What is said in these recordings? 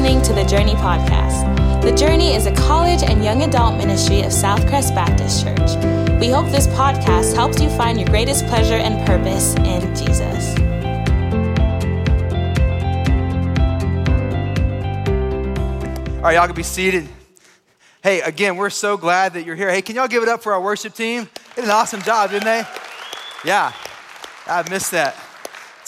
listening to the Journey Podcast. The Journey is a college and young adult ministry of Southcrest Baptist Church. We hope this podcast helps you find your greatest pleasure and purpose in Jesus. All right, y'all can be seated. Hey, again, we're so glad that you're here. Hey, can y'all give it up for our worship team? They did an awesome job, didn't they? Yeah, I missed that.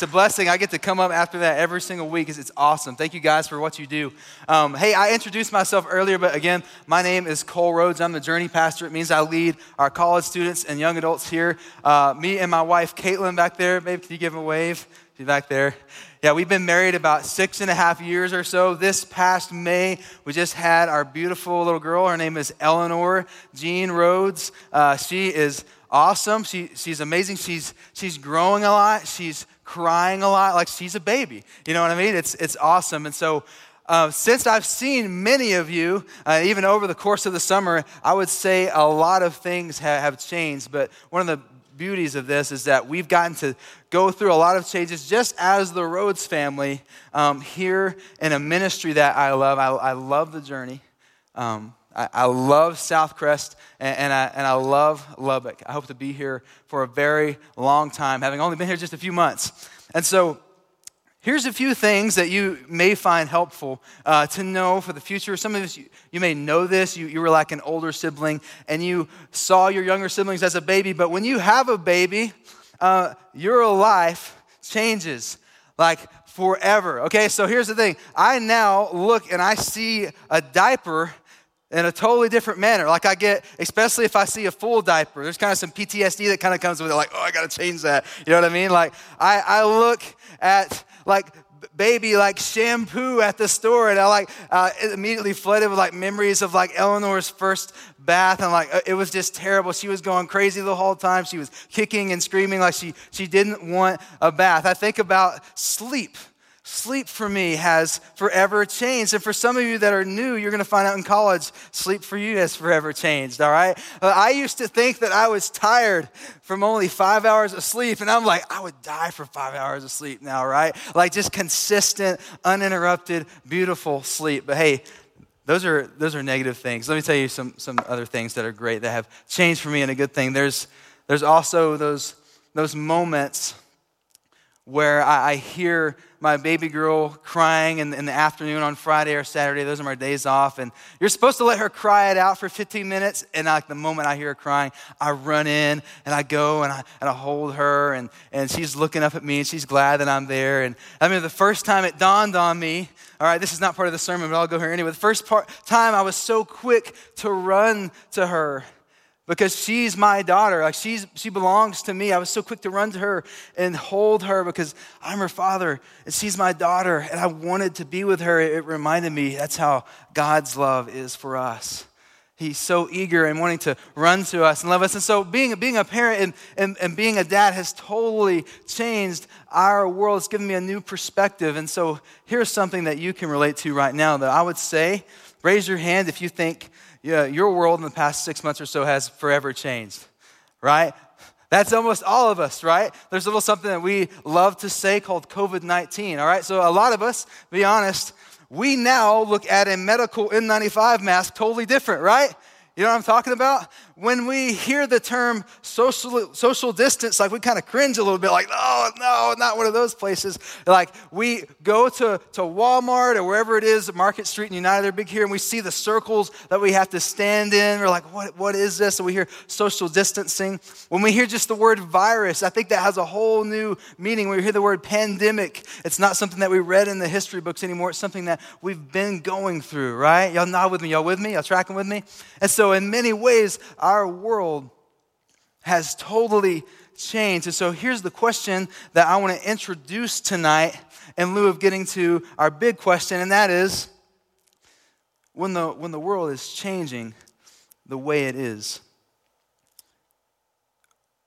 It's a blessing. I get to come up after that every single week. Is it's awesome. Thank you guys for what you do. Um, hey, I introduced myself earlier, but again, my name is Cole Rhodes. I'm the Journey Pastor. It means I lead our college students and young adults here. Uh, me and my wife, Caitlin, back there. Maybe can you give them a wave? She's back there. Yeah, we've been married about six and a half years or so. This past May, we just had our beautiful little girl. Her name is Eleanor Jean Rhodes. Uh, she is awesome. She, she's amazing. She's, she's growing a lot. She's crying a lot, like she's a baby. You know what I mean? It's, it's awesome. And so, uh, since I've seen many of you, uh, even over the course of the summer, I would say a lot of things ha- have changed. But one of the beauties of this is that we've gotten to go through a lot of changes just as the Rhodes family um, here in a ministry that I love. I, I love the journey. Um, I, love Southcrest and, and, I, and I love Lubbock. I hope to be here for a very long time, having only been here just a few months. And so, Here's a few things that you may find helpful uh, to know for the future. Some of us, you, you may know this. You, you were like an older sibling and you saw your younger siblings as a baby, but when you have a baby, uh, your life changes like forever. Okay, so here's the thing I now look and I see a diaper in a totally different manner. Like I get, especially if I see a full diaper, there's kind of some PTSD that kind of comes with it, like, oh, I gotta change that. You know what I mean? Like I, I look at like baby like shampoo at the store and i like uh, immediately flooded with like memories of like eleanor's first bath and like it was just terrible she was going crazy the whole time she was kicking and screaming like she she didn't want a bath i think about sleep Sleep for me has forever changed. And for some of you that are new, you're going to find out in college, sleep for you has forever changed, all right? I used to think that I was tired from only five hours of sleep, and I'm like, I would die for five hours of sleep now, right? Like just consistent, uninterrupted, beautiful sleep. But hey, those are, those are negative things. Let me tell you some, some other things that are great that have changed for me and a good thing. There's, there's also those, those moments where I, I hear my baby girl crying in, in, the afternoon on Friday or Saturday. Those are my days off. And you're supposed to let her cry it out for 15 minutes. And like the moment I hear her crying, I run in and I go and I, and I hold her. And, and she's looking up at me and she's glad that I'm there. And I mean, the first time it dawned on me, all right, this is not part of the sermon, but I'll go here anyway. The first part, time I was so quick to run to her because she's my daughter. Like she's, she belongs to me. I was so quick to run to her and hold her because I'm her father and she's my daughter and I wanted to be with her. It reminded me that's how God's love is for us. He's so eager and wanting to run to us and love us. And so being, being a parent and, and, and being a dad has totally changed our world. It's given me a new perspective. And so here's something that you can relate to right now that I would say, raise your hand if you think yeah, your world in the past six months or so has forever changed, right? That's almost all of us, right? There's a little something that we love to say called COVID 19, all right? So, a lot of us, be honest, we now look at a medical N95 mask totally different, right? You know what I'm talking about? When we hear the term social, social distance, like we kind of cringe a little bit, like, oh, no, not one of those places. Like we go to, to Walmart or wherever it is, Market Street and United, they're big here, and we see the circles that we have to stand in. We're like, what, what is this? And we hear social distancing. When we hear just the word virus, I think that has a whole new meaning. When we hear the word pandemic, it's not something that we read in the history books anymore. It's something that we've been going through, right? Y'all nod with me. Y'all with me? Y'all tracking with me? And so, in many ways, our world has totally changed. And so, here's the question that I want to introduce tonight in lieu of getting to our big question, and that is when the, when the world is changing the way it is,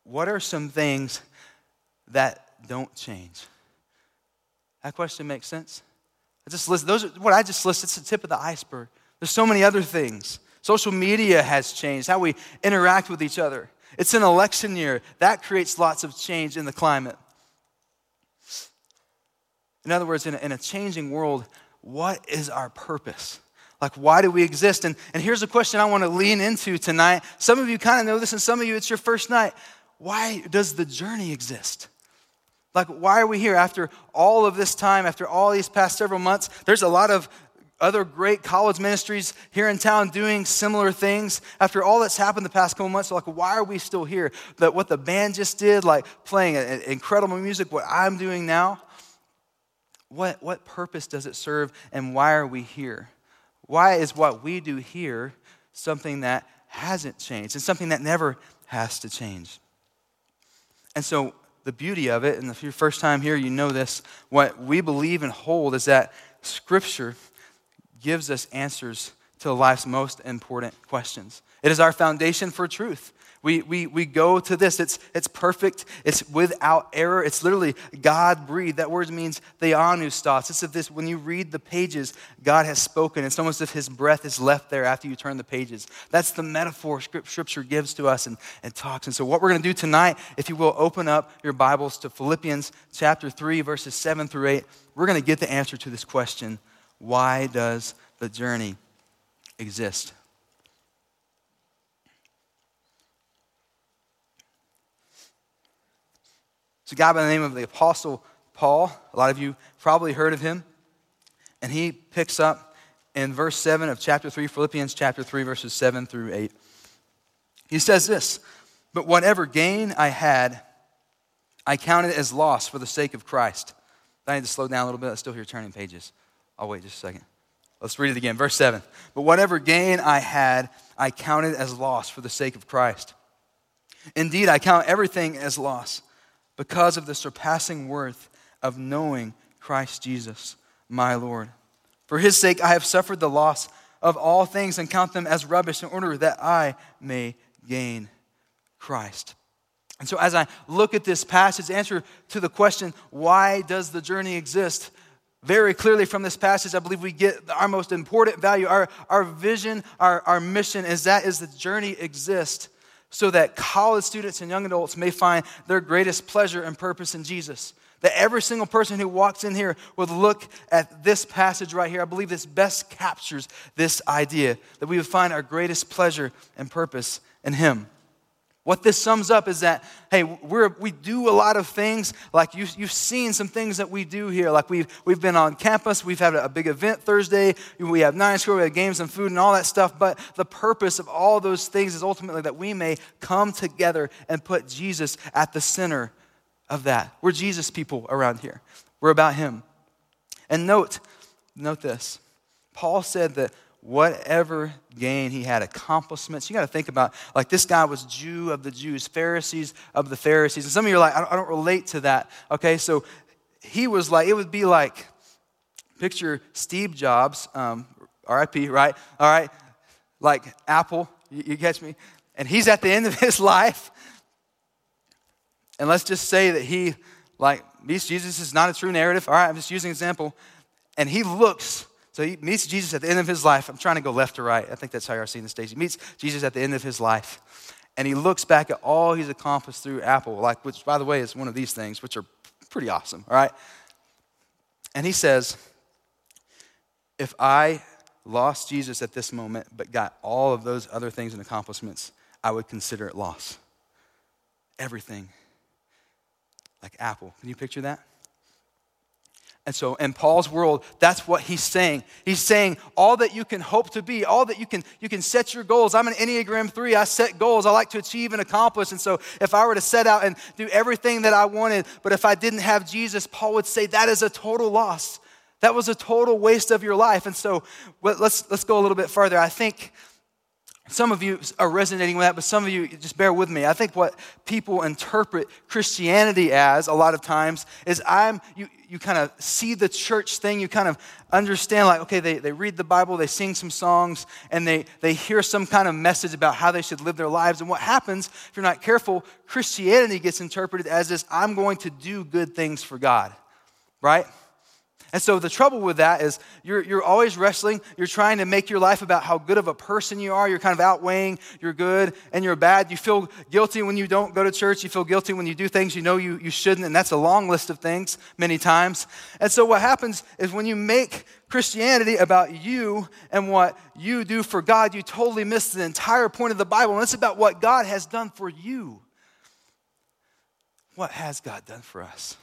what are some things that don't change? That question makes sense? I just list, those are what I just listed, it's the tip of the iceberg. There's so many other things. Social media has changed how we interact with each other. It's an election year. That creates lots of change in the climate. In other words, in a, in a changing world, what is our purpose? Like, why do we exist? And, and here's a question I want to lean into tonight. Some of you kind of know this, and some of you, it's your first night. Why does the journey exist? Like, why are we here after all of this time, after all these past several months? There's a lot of other great college ministries here in town doing similar things. After all that's happened the past couple months, like, why are we still here? That what the band just did, like playing incredible music, what I'm doing now, what, what purpose does it serve, and why are we here? Why is what we do here something that hasn't changed and something that never has to change? And so the beauty of it, and if you're first time here, you know this, what we believe and hold is that Scripture gives us answers to life's most important questions. It is our foundation for truth. We, we, we go to this. It's, it's perfect. It's without error. It's literally God breathed. That word means theopneustos. It's if this, when you read the pages, God has spoken. It's almost as if his breath is left there after you turn the pages. That's the metaphor scripture gives to us and, and talks. And so what we're going to do tonight, if you will open up your Bibles to Philippians chapter 3, verses 7 through 8, we're going to get the answer to this question. Why does the journey exist? It's a guy by the name of the Apostle Paul. A lot of you probably heard of him. And he picks up in verse 7 of chapter 3, Philippians chapter 3, verses 7 through 8. He says this But whatever gain I had, I counted as loss for the sake of Christ. I need to slow down a little bit. I still hear turning pages. I'll wait just a second. Let's read it again. Verse 7. But whatever gain I had, I counted as loss for the sake of Christ. Indeed, I count everything as loss because of the surpassing worth of knowing Christ Jesus, my Lord. For his sake, I have suffered the loss of all things and count them as rubbish in order that I may gain Christ. And so, as I look at this passage, answer to the question, why does the journey exist? Very clearly from this passage, I believe we get our most important value, our, our vision, our, our mission is that is the journey exists so that college students and young adults may find their greatest pleasure and purpose in Jesus. That every single person who walks in here would look at this passage right here. I believe this best captures this idea that we would find our greatest pleasure and purpose in Him. What this sums up is that, hey, we're, we do a lot of things. Like you, you've seen some things that we do here. Like we've, we've been on campus, we've had a, big event Thursday, we have nine square, we have games and food and all that stuff. But the purpose of all those things is ultimately that we may come together and put Jesus at the center of that. We're Jesus people around here, we're about Him. And note, note this Paul said that whatever gain he had, accomplishments. You got to think about, like, this guy was Jew of the Jews, Pharisees of the Pharisees. And some of you are like, I don't, relate to that. Okay, so he was like, it would be like, picture Steve Jobs, um, RIP, right? All right, like Apple, you, you catch me? And he's at the end of his life. And let's just say that he, like, Jesus is not a true narrative. All right, I'm just using example. And he looks so he meets Jesus at the end of his life. I'm trying to go left to right. I think that's how you're seeing the stage. He meets Jesus at the end of his life. And he looks back at all he's accomplished through Apple, like which by the way is one of these things, which are pretty awesome, all right? And he says, if I lost Jesus at this moment, but got all of those other things and accomplishments, I would consider it loss. Everything. Like Apple. Can you picture that? And so, in Paul's world, that's what he's saying. He's saying all that you can hope to be, all that you can you can set your goals. I'm an Enneagram 3. I set goals I like to achieve and accomplish. And so, if I were to set out and do everything that I wanted, but if I didn't have Jesus, Paul would say that is a total loss. That was a total waste of your life. And so, let's let's go a little bit further. I think some of you are resonating with that, but some of you just bear with me. I think what people interpret Christianity as a lot of times is I'm you you kind of see the church thing, you kind of understand like, okay, they, they read the Bible, they sing some songs, and they, they hear some kind of message about how they should live their lives. And what happens, if you're not careful, Christianity gets interpreted as this I'm going to do good things for God, right? And so the trouble with that is you're, you're always wrestling. You're trying to make your life about how good of a person you are. You're kind of outweighing your good and your bad. You feel guilty when you don't go to church. You feel guilty when you do things you know you, you shouldn't. And that's a long list of things many times. And so what happens is when you make Christianity about you and what you do for God, you totally miss the entire point of the Bible. And it's about what God has done for you. What has God done for us?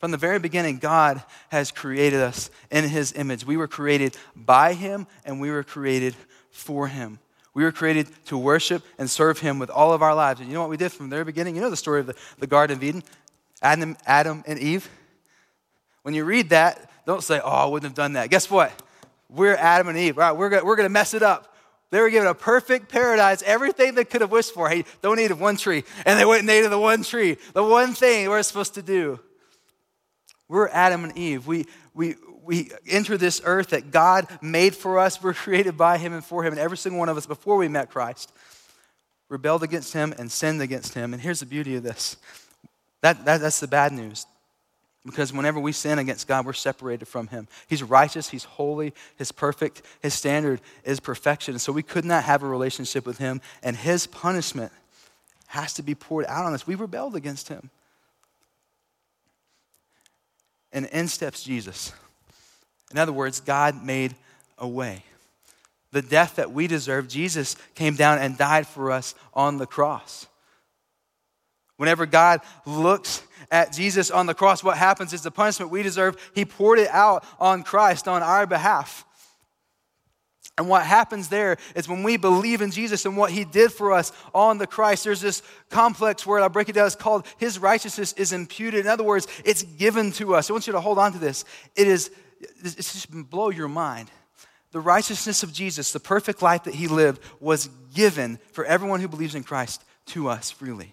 From the very beginning, God has created us in His image. We were created by Him and we were created for Him. We were created to worship and serve Him with all of our lives. And you know what we did from the very beginning? You know the story of the, the Garden of Eden? Adam, Adam and Eve? When you read that, don't say, oh, I wouldn't have done that. Guess what? We're Adam and Eve. All right, we're going we're to mess it up. They were given a perfect paradise, everything they could have wished for. Hey, don't eat of one tree. And they went and ate of the one tree, the one thing we're supposed to do. We're Adam and Eve. We, we, we enter this earth that God made for us. We're created by Him and for Him. And every single one of us, before we met Christ, rebelled against Him and sinned against Him. And here's the beauty of this that, that, that's the bad news. Because whenever we sin against God, we're separated from Him. He's righteous, He's holy, He's perfect, His standard is perfection. So we could not have a relationship with Him, and His punishment has to be poured out on us. We rebelled against Him and in steps Jesus. In other words, God made a way. The death that we deserve, Jesus came down and died for us on the cross. Whenever God looks at Jesus on the cross, what happens is the punishment we deserve, He poured it out on Christ on our behalf. And what happens there is when we believe in Jesus and what he did for us on the Christ, there's this complex word, I'll break it down, it's called his righteousness is imputed. In other words, it's given to us. I want you to hold on to this. It is, it's just blow your mind. The righteousness of Jesus, the perfect life that he lived, was given for everyone who believes in Christ to us freely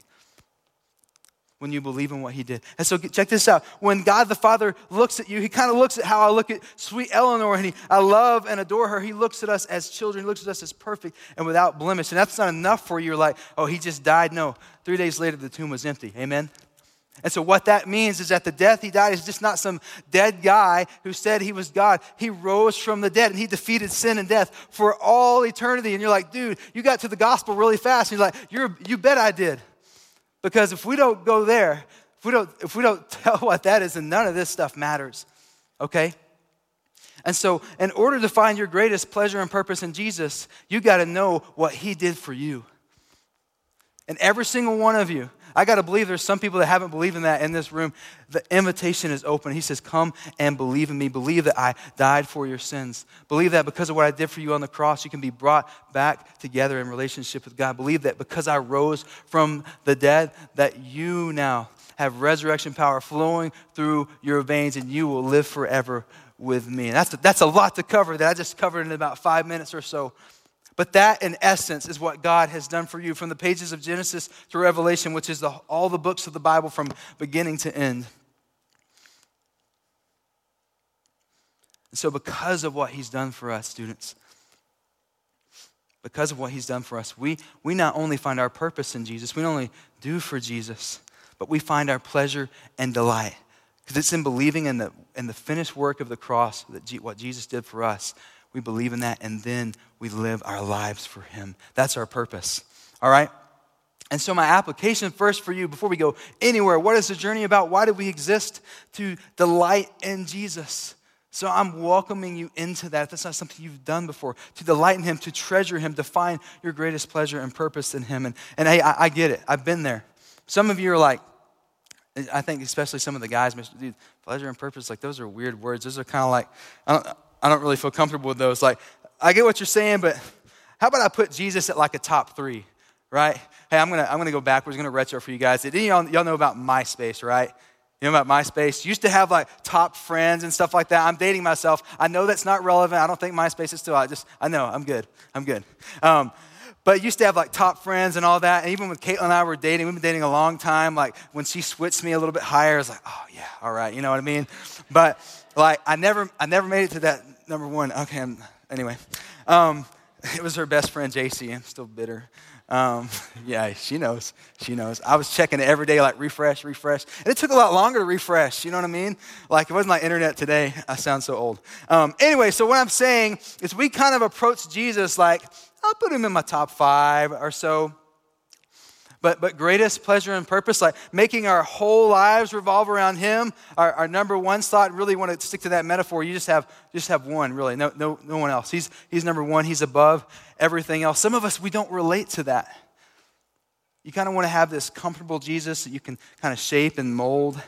when you believe in what he did. And so check this out. When God the Father looks at you, he kind of looks at how I look at sweet Eleanor and he, I love and adore her. He looks at us as children, he looks at us as perfect and without blemish. And that's not enough for you. You're like, oh, he just died. No. Three days later, the tomb was empty. Amen? And so, what that means is that the death he died is just not some dead guy who said he was God. He rose from the dead and he defeated sin and death for all eternity. And you're like, dude, you got to the gospel really fast. And you're like, you're, you bet I did. Because if we don't go there, if we don't, if we don't tell what that is, then none of this stuff matters. Okay? And so, in order to find your greatest pleasure and purpose in Jesus, you got to know what He did for you. And every single one of you, I got to believe there's some people that haven't believed in that in this room. The invitation is open. He says, Come and believe in me. Believe that I died for your sins. Believe that because of what I did for you on the cross, you can be brought back together in relationship with God. Believe that because I rose from the dead, that you now have resurrection power flowing through your veins and you will live forever with me. And that's a, that's a lot to cover that I just covered in about five minutes or so. But that, in essence, is what God has done for you from the pages of Genesis to Revelation, which is the, all the books of the Bible from beginning to end. And so, because of what He's done for us, students, because of what He's done for us, we, we not only find our purpose in Jesus, we not only do for Jesus, but we find our pleasure and delight. Because it's in believing in the, in the finished work of the cross, that G, what Jesus did for us, we believe in that, and then we live our lives for Him. That's our purpose. All right? And so, my application first for you, before we go anywhere, what is the journey about? Why do we exist? To delight in Jesus. So, I'm welcoming you into that. That's not something you've done before. To delight in Him, to treasure Him, to find your greatest pleasure and purpose in Him. And, and hey, I, I get it. I've been there. Some of you are like, I think especially some of the guys, dude, pleasure and purpose, like those are weird words. Those are kind of like, I don't, really feel comfortable with those. Like, I get what you're saying, but how about I put Jesus at like a top three, right? Hey, I'm gonna, I'm gonna go backwards, gonna retro for you guys. Did y'all, y'all know about MySpace, right? You know about MySpace? Used to have like top friends and stuff like that. I'm dating myself. I know that's not relevant. I don't think MySpace is still. I just, I know, I'm good. I'm good. Um, but used to have like top friends and all that. And even when Caitlin and I were dating, we've been dating a long time. Like when she switched me a little bit higher, I was like, oh yeah, all right, you know what I mean? But like I never, I never made it to that number one. Okay, I'm, anyway, um, it was her best friend JC. I'm still bitter Um, yeah, she knows. She knows. I was checking it every day, like refresh, refresh. And it took a lot longer to refresh. You know what I mean? Like it wasn't like internet today. I sound so old. Um, anyway, so what I'm saying is we kind of approach Jesus like, I'll put him in my top five or so. But, but greatest pleasure and purpose, like making our whole lives revolve around Him, our, our number one thought, really want to stick to that metaphor. You just have, just have one, really, no, no, no one else. He's, he's number one, He's above everything else. Some of us, we don't relate to that. You kind of want to have this comfortable Jesus that you can kind of shape and mold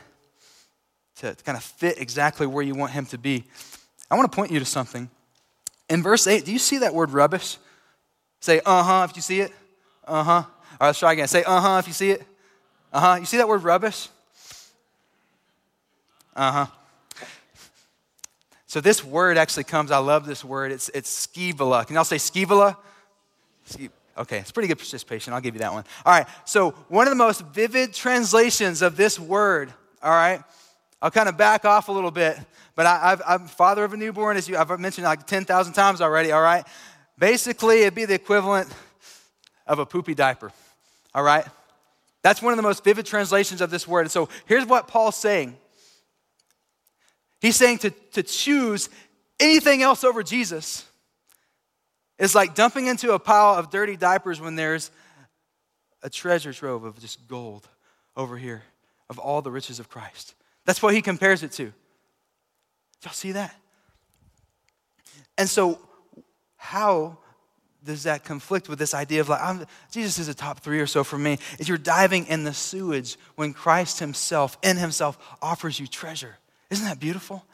to, to kind of fit exactly where you want Him to be. I want to point you to something. In verse 8, do you see that word rubbish? Say, uh huh, if you see it. Uh huh. All right, let's try again. Say, uh huh, if you see it. Uh huh. You see that word rubbish? Uh huh. So this word actually comes, I love this word. It's, it's skubala. Can y'all say skubala? Okay, it's pretty good participation. I'll give you that one. All right, so one of the most vivid translations of this word, all right, I'll kind of back off a little bit, but I, am father of a newborn, as you, I've mentioned like 10,000 times already, all right? Basically, it'd be the equivalent of a poopy diaper. All right? That's one of the most vivid translations of this word. And so here's what Paul's saying He's saying to, to choose anything else over Jesus is like dumping into a pile of dirty diapers when there's a treasure trove of just gold over here of all the riches of Christ. That's what he compares it to. Y'all see that? And so, how does that conflict with this idea of like, I'm, Jesus is a top three or so for me? Is you're diving in the sewage when Christ Himself, in Himself, offers you treasure. Isn't that beautiful?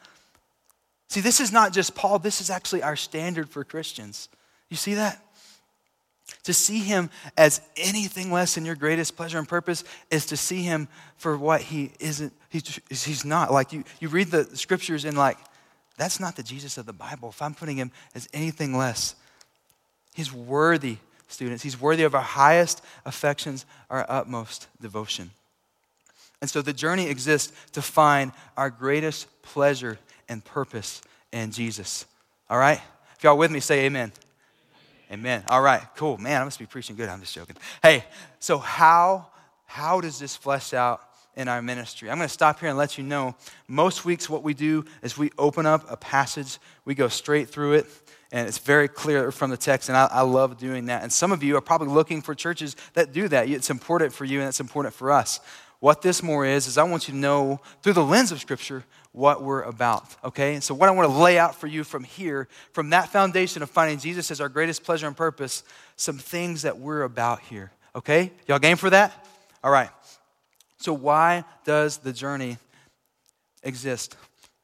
See, this is not just Paul, this is actually our standard for Christians. You see that? To see him as anything less than your greatest pleasure and purpose is to see him for what he isn't, he's, he's not. Like you, you read the scriptures and like, that's not the Jesus of the Bible. If I'm putting him as anything less, He's worthy, students. He's worthy of our highest affections, our utmost devotion. And so the journey exists to find our greatest pleasure and purpose in Jesus. All right? If y'all with me, say amen. Amen. All right, cool. Man, I must be preaching good. I'm just joking. Hey, so how how does this flesh out in our ministry? I'm going to stop here and let you know. Most weeks, what we do is we open up a passage, we go straight through it, and it's very clear from the text, and I, I, love doing that. And some of you are probably looking for churches that do that. It's important for you, and it's important for us. What this more is, is I want you to know through the lens of Scripture what we're about, okay? And so, what I want to lay out for you from here, from that foundation of finding Jesus as our greatest pleasure and purpose, some things that we're about here, okay? Y'all game for that? All right. So, why does the journey exist?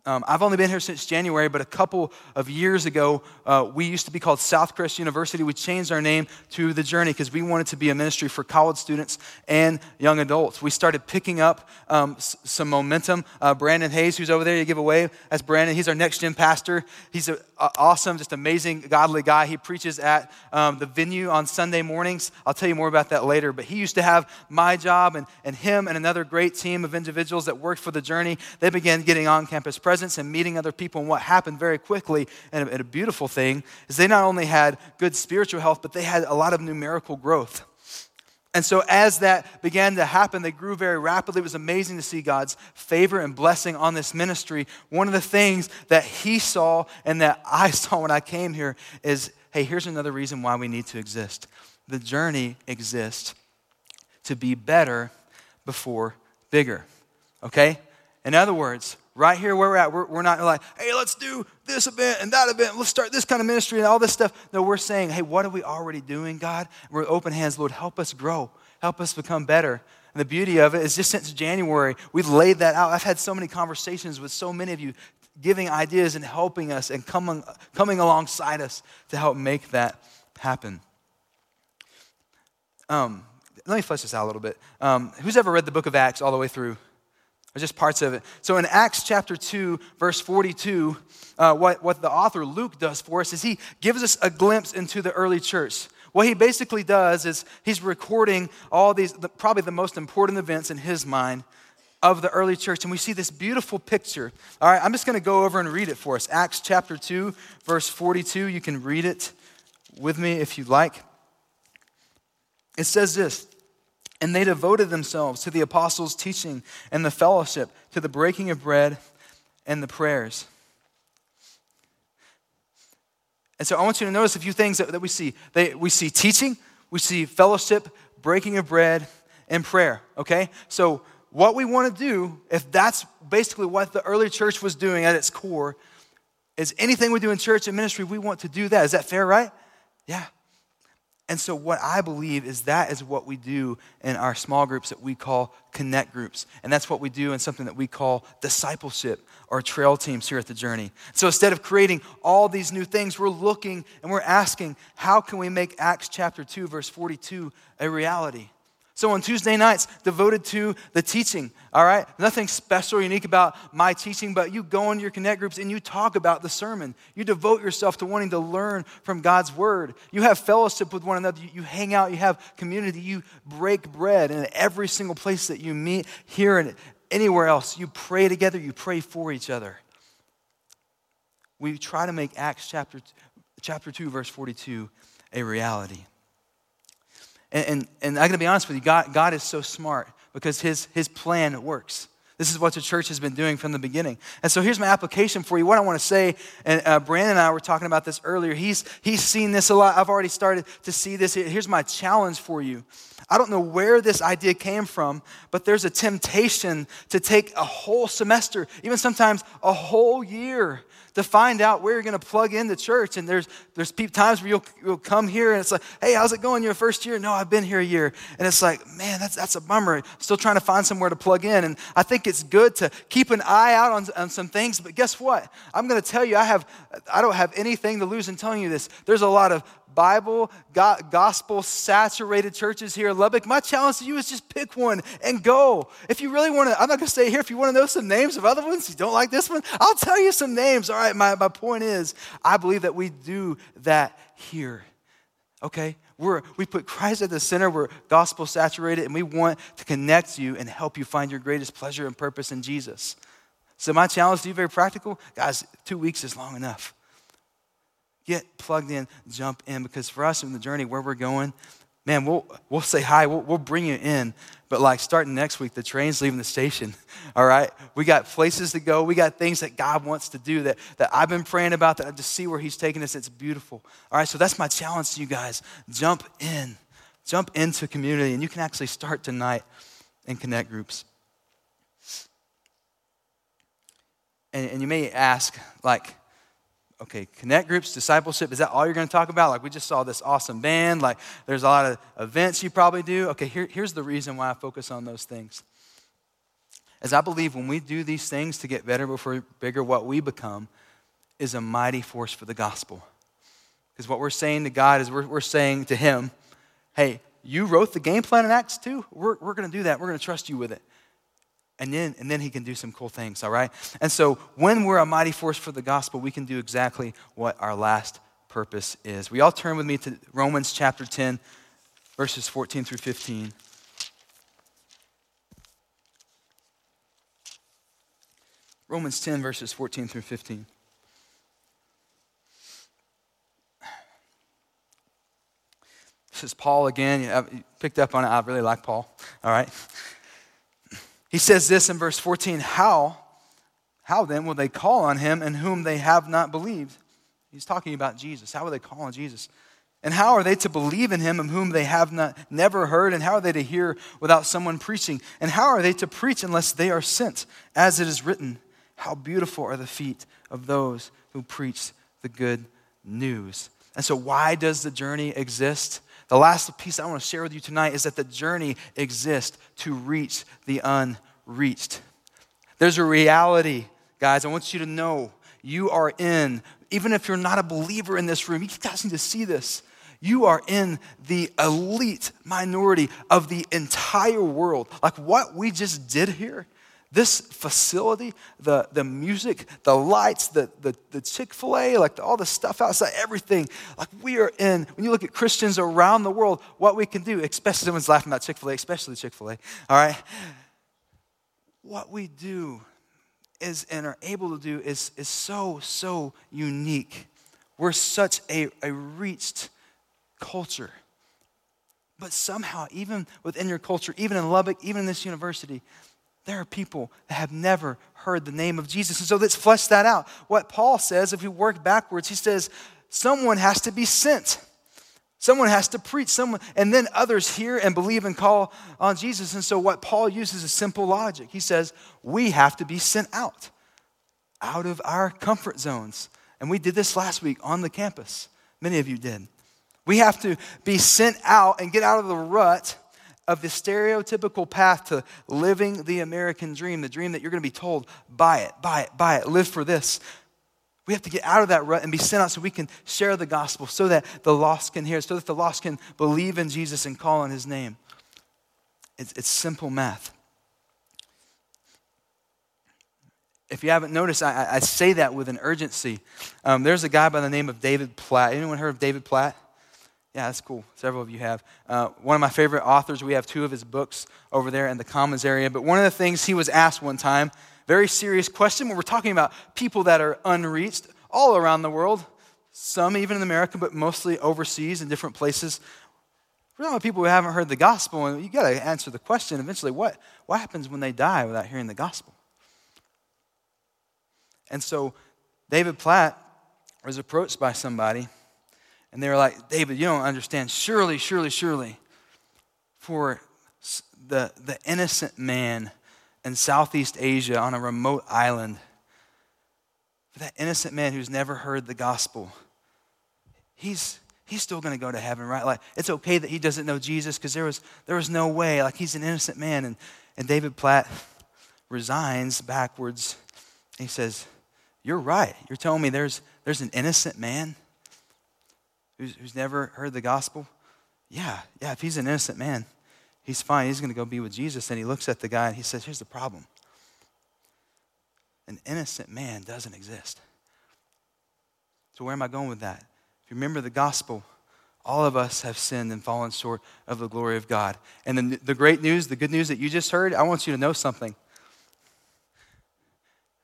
Um, I've only been here since January, but a couple of years ago, uh, we used to be called Southcrest University. We changed our name to The Journey because we wanted to be a ministry for college students and young adults. We started picking up um, s- some momentum. Uh, Brandon Hayes, who's over there, you give a wave. That's Brandon. He's our next gen pastor. He's an awesome, just amazing, godly guy. He preaches at um, the venue on Sunday mornings. I'll tell you more about that later. But he used to have my job, and, and him and another great team of individuals that worked for The Journey, they began getting on campus presence presence and meeting other people. And what happened very quickly, and a, and a beautiful thing, is they not only had good spiritual health, but they had a lot of numerical growth. And so, as that began to happen, they grew very rapidly. It was amazing to see God's favor and blessing on this ministry. One of the things that he saw and that I saw when I came here is hey, here's another reason why we need to exist. The journey exists to be better before bigger. Okay? In other words, right here where we're at, we're, we're not like, hey, let's do this event and that event. Let's start this kind of ministry and all this stuff. No, we're saying, hey, what are we already doing, God? We're open hands, Lord, help us grow, help us become better. And the beauty of it is just since January, we've laid that out. I've had so many conversations with so many of you giving ideas and helping us and coming, coming alongside us to help make that happen. Um, let me flesh this out a little bit. Um, who's ever read the book of Acts all the way through? Or just parts of it. So in Acts chapter 2, verse 42, uh, what, what the author Luke does for us is he gives us a glimpse into the early church. What he basically does is he's recording all these, the, probably the most important events in his mind of the early church. And we see this beautiful picture. All right, I'm just going to go over and read it for us. Acts chapter 2, verse 42. You can read it with me if you'd like. It says this and they devoted themselves to the apostles' teaching and the fellowship, to the breaking of bread and the prayers. And so I want you to notice a few things that, that we see. They, we see teaching, we see fellowship, breaking of bread, and prayer, okay? So, what we want to do, if that's basically what the early church was doing at its core, is anything we do in church and ministry, we want to do that. Is that fair, right? Yeah. And so, what I believe is that is what we do in our small groups that we call connect groups. And that's what we do in something that we call discipleship or trail teams here at the Journey. So, instead of creating all these new things, we're looking and we're asking, how can we make Acts chapter 2, verse 42 a reality? So on Tuesday nights, devoted to the teaching, all right? Nothing special or unique about my teaching, but you go into your connect groups and you talk about the sermon. You devote yourself to wanting to learn from God's word. You have fellowship with one another. You, hang out, you have community, you break bread. And every single place that you meet, here and anywhere else, you pray together, you pray for each other. We try to make Acts chapter, chapter 2, verse 42 a reality. And, and, and I'm going to be honest with you, God, God is so smart because his, his plan works. This is what the church has been doing from the beginning. And so here's my application for you. What I want to say, and uh, Brandon and I were talking about this earlier. He's, he's seen this a lot. I've already started to see this. Here's my challenge for you. I don't know where this idea came from, but there's a temptation to take a whole semester, even sometimes a whole year, to find out where you're going to plug in the church. And there's, there's times where you'll, you'll come here and it's like, hey, how's it going your first year? No, I've been here a year. And it's like, man, that's, that's a bummer. Still trying to find somewhere to plug in. And I think it's good to keep an eye out on, on some things. But guess what? I'm going to tell you, I, have, I don't have anything to lose in telling you this. There's a lot of Bible, gospel saturated churches here in Lubbock, my challenge to you is just pick one and go. If you really want to, I'm not going to stay here. If you want to know some names of other ones, you don't like this one, I'll tell you some names. All right, my, my point is, I believe that we do that here. Okay? We're, we put Christ at the center. We're gospel saturated, and we want to connect you and help you find your greatest pleasure and purpose in Jesus. So, my challenge to you, very practical, guys, two weeks is long enough. Get plugged in, jump in, because for us in the journey where we're going, man, we'll, we'll say hi, we'll, we'll bring you in. But like starting next week, the train's leaving the station, all right? We got places to go. We got things that God wants to do that, that I've been praying about that I just see where He's taking us. It's beautiful. All right, so that's my challenge to you guys. Jump in, jump into community, and you can actually start tonight in connect groups. And, and you may ask, like, okay, connect groups, discipleship, is that all you're going to talk about? Like, we just saw this awesome band. Like, there's a lot of events you probably do. Okay, here, here's the reason why I focus on those things. As I believe when we do these things to get better before bigger, what we become is a mighty force for the gospel. Because what we're saying to God is we're, we're saying to Him, hey, you wrote the game plan in Acts 2. We're, we're going to do that. We're going to trust you with it and then, and then he can do some cool things, all right? And so when we're a mighty force for the gospel, we can do exactly what our last purpose is. We all turn with me to Romans chapter 10, verses 14 through 15. Romans 10, verses 14 through 15. This is Paul again. You picked up on it. I really like Paul. All right. He says this in verse 14 How, how then will they call on him in whom they have not believed? He's talking about Jesus. How will they call on Jesus? And how are they to believe in him in whom they have not never heard? And how are they to hear without someone preaching? And how are they to preach unless they are sent? As it is written, how beautiful are the feet of those who preach the good news. And so, why does the journey exist? The last piece I want to share with you tonight is that the journey exists to reach the unreached. There's a reality, guys. I want you to know you are in, even if you're not a believer in this room, you guys need to see this. You are in the elite minority of the entire world. Like what we just did here this facility, the, the music, the lights, the, the, the Chick fil A, like all the stuff outside, everything. Like we are in, when you look at Christians around the world, what we can do, especially someone's laughing about Chick fil A, especially Chick fil A, all right? What we do is and are able to do is, is so, so unique. We're such a, a reached culture. But somehow, even within your culture, even in Lubbock, even in this university, there are people that have never heard the name of Jesus. And so let's flesh that out. What Paul says, if we work backwards, he says, someone has to be sent. Someone has to preach, someone, and then others hear and believe and call on Jesus. And so, what Paul uses is simple logic. He says, We have to be sent out, out of our comfort zones. And we did this last week on the campus. Many of you did. We have to be sent out and get out of the rut of the stereotypical path to living the American dream, the dream that you're going to be told, buy it, buy it, buy it, live for this. We have to get out of that rut and be sent out so we can share the gospel, so that the lost can hear, so that the lost can believe in Jesus and call on his name. It's, it's simple math. If you haven't noticed, I, I say that with an urgency. Um, there's a guy by the name of David Platt. Anyone heard of David Platt? Yeah, that's cool. Several of you have. Uh, one of my favorite authors, we have two of his books over there in the Commons area. But one of the things he was asked one time very serious question when we're talking about people that are unreached all around the world, some even in America, but mostly overseas in different places. We're talking about people who haven't heard the gospel, and you got to answer the question eventually what, what happens when they die without hearing the gospel? And so David Platt was approached by somebody, and they were like, David, you don't understand. Surely, surely, surely, for the, the innocent man in Southeast Asia on a remote island. For that innocent man who's never heard the gospel, he's, he's still going to go to heaven, right? Like, it's okay that he doesn't know Jesus because there was, there was no way. Like, he's an innocent man. And, and David Platt resigns backwards. He says, You're right. You're telling me there's, there's an innocent man who's, who's never heard the gospel? Yeah, yeah, if he's an innocent man, He's fine. He's going to go be with Jesus. And he looks at the guy and he says, Here's the problem an innocent man doesn't exist. So, where am I going with that? If you remember the gospel, all of us have sinned and fallen short of the glory of God. And the, the great news, the good news that you just heard, I want you to know something.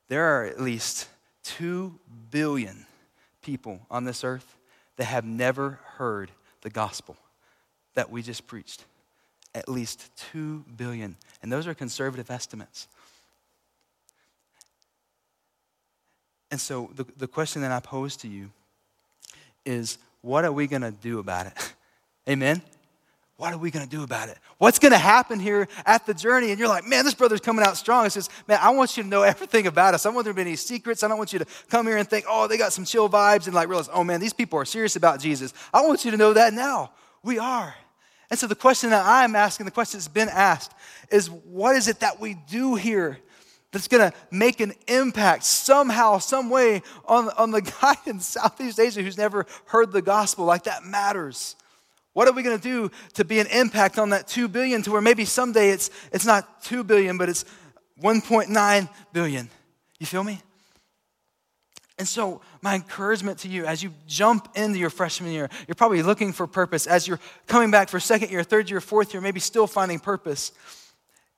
There are at least 2 billion people on this earth that have never heard the gospel that we just preached at least 2 billion. And those are conservative estimates. And so the, the question that I pose to you is what are we going to do about it? Amen? What are we going to do about it? What's going to happen here at the journey? And you're like, man, this brother's coming out strong. It says, man, I want you to know everything about us. I don't want there to be any secrets. I don't want you to come here and think, oh, they got some chill vibes and like realize, oh man, these people are serious about Jesus. I want you to know that now. We are. And so the question that I'm asking, the question that's been asked, is what is it that we do here that's going to make an impact somehow, some way on, on the guy in Southeast Asia who's never heard the gospel? Like that matters. What are we going to do to be an impact on that 2 billion to where maybe someday it's, it's not 2 billion, but it's 1.9 billion? You feel me? And so, my encouragement to you as you jump into your freshman year, you're probably looking for purpose. As you're coming back for second year, third year, fourth year, maybe still finding purpose,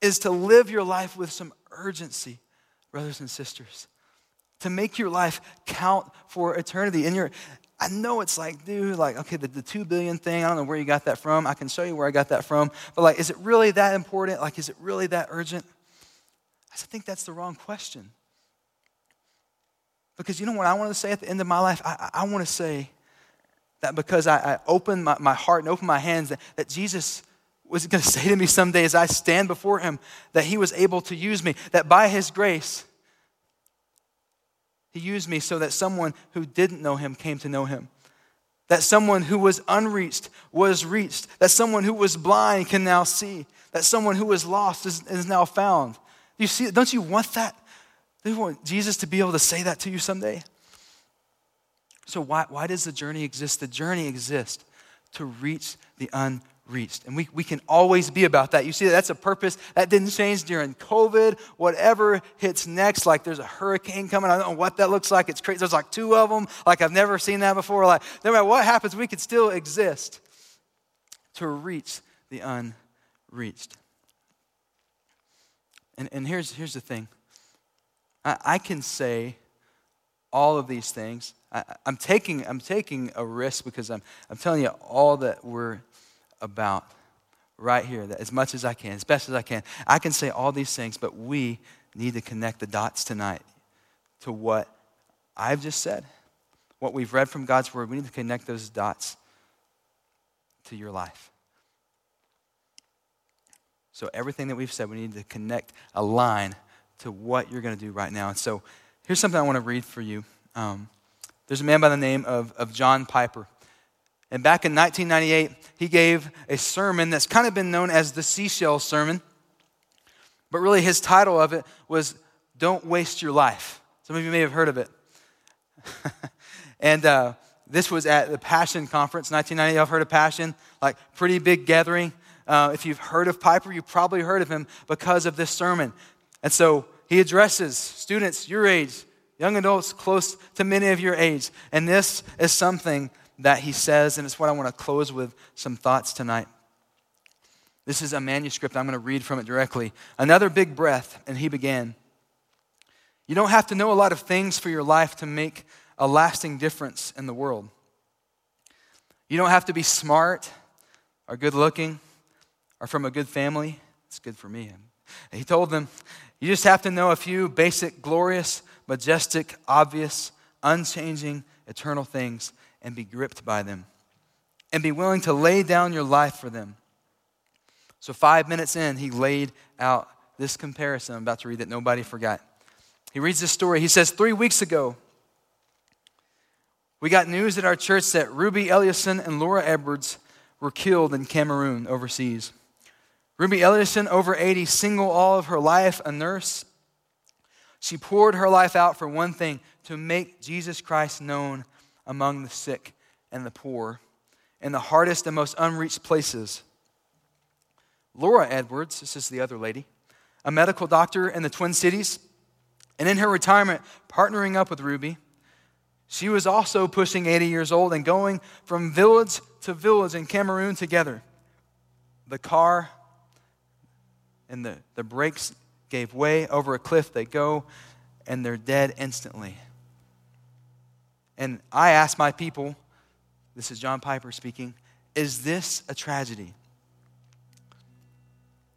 is to live your life with some urgency, brothers and sisters. To make your life count for eternity. And you're, I know it's like, dude, like, okay, the, the two billion thing, I don't know where you got that from. I can show you where I got that from. But like, is it really that important? Like, is it really that urgent? I think that's the wrong question. Because you know what I want to say at the end of my life? I, I want to say that because I, I opened my, my heart and opened my hands, that, that Jesus was going to say to me someday as I stand before him that he was able to use me, that by his grace, he used me so that someone who didn't know him came to know him. That someone who was unreached was reached. That someone who was blind can now see. That someone who was lost is, is now found. You see, don't you want that? Do you want Jesus to be able to say that to you someday. So, why, why does the journey exist? The journey exists to reach the unreached. And we, we can always be about that. You see, that's a purpose that didn't change during COVID. Whatever hits next, like there's a hurricane coming, I don't know what that looks like. It's crazy. There's like two of them. Like I've never seen that before. Like, no matter what happens, we can still exist to reach the unreached. And, and here's, here's the thing I, I can say all of these things. I, am taking, I'm taking a risk because I'm, I'm telling you all that we're about. right here, that as much as I can, as best as I can. I can say all these things, but we need to connect the dots tonight to what I've just said, what we've read from God's Word. We need to connect those dots to your life. So, everything that we've said, we need to connect a line to what you're going to do right now. And so, here's something I want to read for you. Um, there's a man by the name of, of John Piper. And back in 1998, he gave a sermon that's kind of been known as the seashell sermon. But really, his title of it was Don't Waste Your Life. Some of you may have heard of it. and uh, this was at the Passion Conference, 1998. I've heard of Passion, like pretty big gathering. Uh, if you've heard of Piper, you've probably heard of him because of this sermon. And so he addresses students your age, young adults close to many of your age. And this is something that he says, and it's what I want to close with some thoughts tonight. This is a manuscript. I'm going to read from it directly. Another big breath, and he began. You don't have to know a lot of things for your life to make a lasting difference in the world. You don't have to be smart or good looking or from a good family. It's good for me. he told them, You just have to know a few basic, glorious, majestic, obvious, unchanging, eternal things and be gripped by them and be willing to lay down your life for them. So, five minutes in, he laid out this comparison I'm about to read that nobody forgot. He reads this story. He says, Three weeks ago, we got news at our church that Ruby Ellison and Laura Edwards were killed in Cameroon overseas. Ruby Ellison, over 80, single all of her life, a nurse. She poured her life out for one thing to make Jesus Christ known among the sick and the poor in the hardest and most unreached places. Laura Edwards, this is the other lady, a medical doctor in the Twin Cities, and in her retirement, partnering up with Ruby, she was also pushing 80 years old and going from village to village in Cameroon together. The car and the, the brakes gave way over a cliff. They go and they're dead instantly. And I asked my people, this is John Piper speaking, is this a tragedy?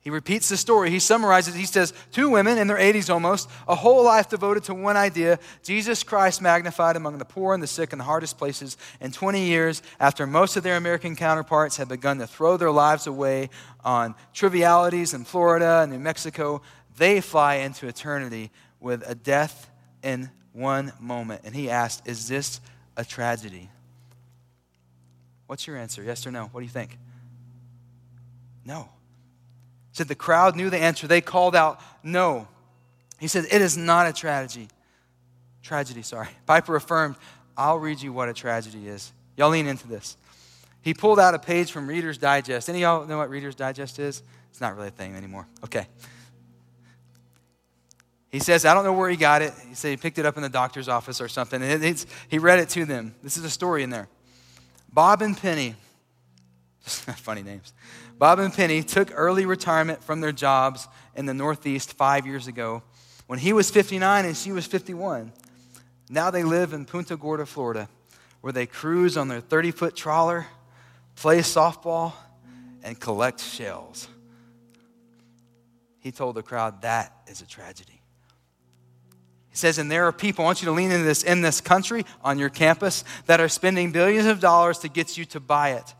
He repeats the story. He summarizes. He says, Two women in their 80s almost, a whole life devoted to one idea Jesus Christ magnified among the poor and the sick in the hardest places. And 20 years after most of their American counterparts had begun to throw their lives away on trivialities in Florida and New Mexico, they fly into eternity with a death in one moment. And he asked, Is this a tragedy? What's your answer? Yes or no? What do you think? No. He said the crowd knew the answer. They called out, No. He said, It is not a tragedy. Tragedy, sorry. Piper affirmed, I'll read you what a tragedy is. Y'all lean into this. He pulled out a page from Reader's Digest. Any of y'all know what Reader's Digest is? It's not really a thing anymore. Okay. He says, I don't know where he got it. He said he picked it up in the doctor's office or something. And he read it to them. This is a story in there. Bob and Penny, funny names. Bob and Penny took early retirement from their jobs in the Northeast five years ago when he was 59 and she was 51. Now they live in Punta Gorda, Florida, where they cruise on their 30 foot trawler, play softball, and collect shells. He told the crowd that is a tragedy. He says, and there are people, I want you to lean into this, in this country, on your campus, that are spending billions of dollars to get you to buy it.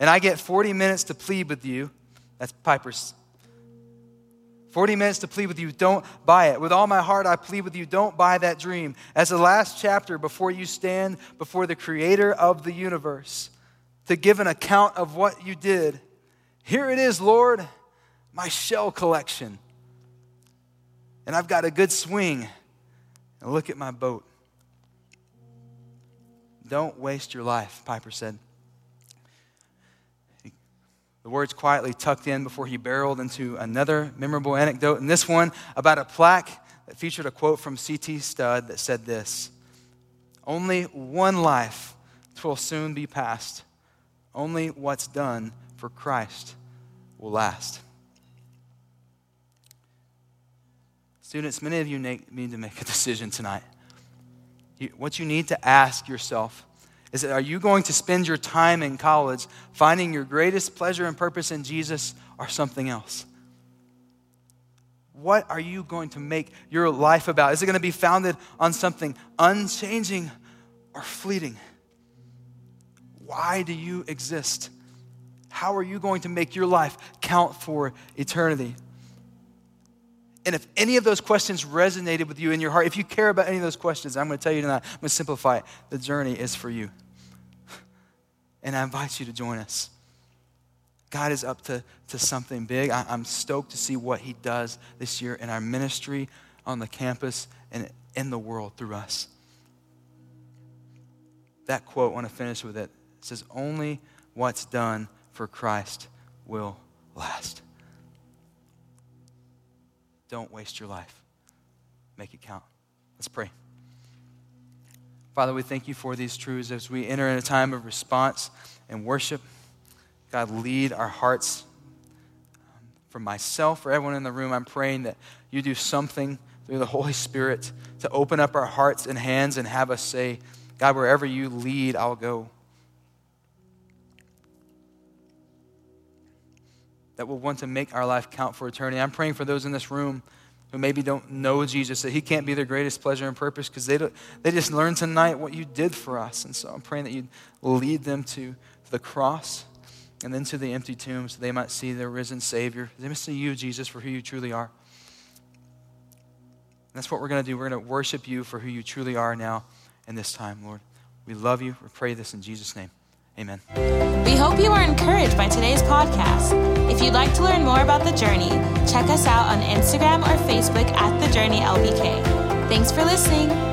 And I get 40 minutes to plead with you. That's Piper's. 40 minutes to plead with you, don't buy it. With all my heart, I plead with you, don't buy that dream. As the last chapter before you stand before the creator of the universe to give an account of what you did, here it is, Lord, my shell collection and I've got a good swing. And look at my boat. Don't waste your life, Piper said. The words quietly tucked in before he barreled into another memorable anecdote, and this one about a plaque that featured a quote from C.T. Studd that said this Only one life will soon be past. Only what's done for Christ will last. Students, many of you need to make a decision tonight. What you need to ask yourself Is it, are you going to spend your time in college finding your greatest pleasure and purpose in Jesus or something else? What are you going to make your life about? Is it going to be founded on something unchanging or fleeting? Why do you exist? How are you going to make your life count for eternity? And if any of those questions resonated with you in your heart, if you care about any of those questions, I'm going to tell you tonight, I'm going to simplify it. The journey is for you. And I invite you to join us. God is up to, to something big. I, I'm stoked to see what He does this year in our ministry, on the campus, and in the world through us. That quote, I want to finish with it. It says, Only what's done for Christ will last. Don't waste your life. Make it count. Let's pray. Father, we thank you for these truths as we enter in a time of response and worship. God, lead our hearts. For myself, for everyone in the room, I'm praying that you do something through the Holy Spirit to open up our hearts and hands and have us say, God, wherever you lead, I'll go. That we'll want to make our life count for eternity. I'm praying for those in this room who maybe don't know Jesus, that He can't be their greatest pleasure and purpose because they, they just learned tonight what you did for us. And so I'm praying that you'd lead them to the cross and then to the empty tomb so they might see their risen Savior. They might see you, Jesus, for who you truly are. And that's what we're going to do. We're going to worship you for who you truly are now in this time, Lord. We love you. We pray this in Jesus' name. Amen. We hope you are encouraged by today's podcast. If you'd like to learn more about the journey, check us out on Instagram or Facebook at The Journey LBK. Thanks for listening.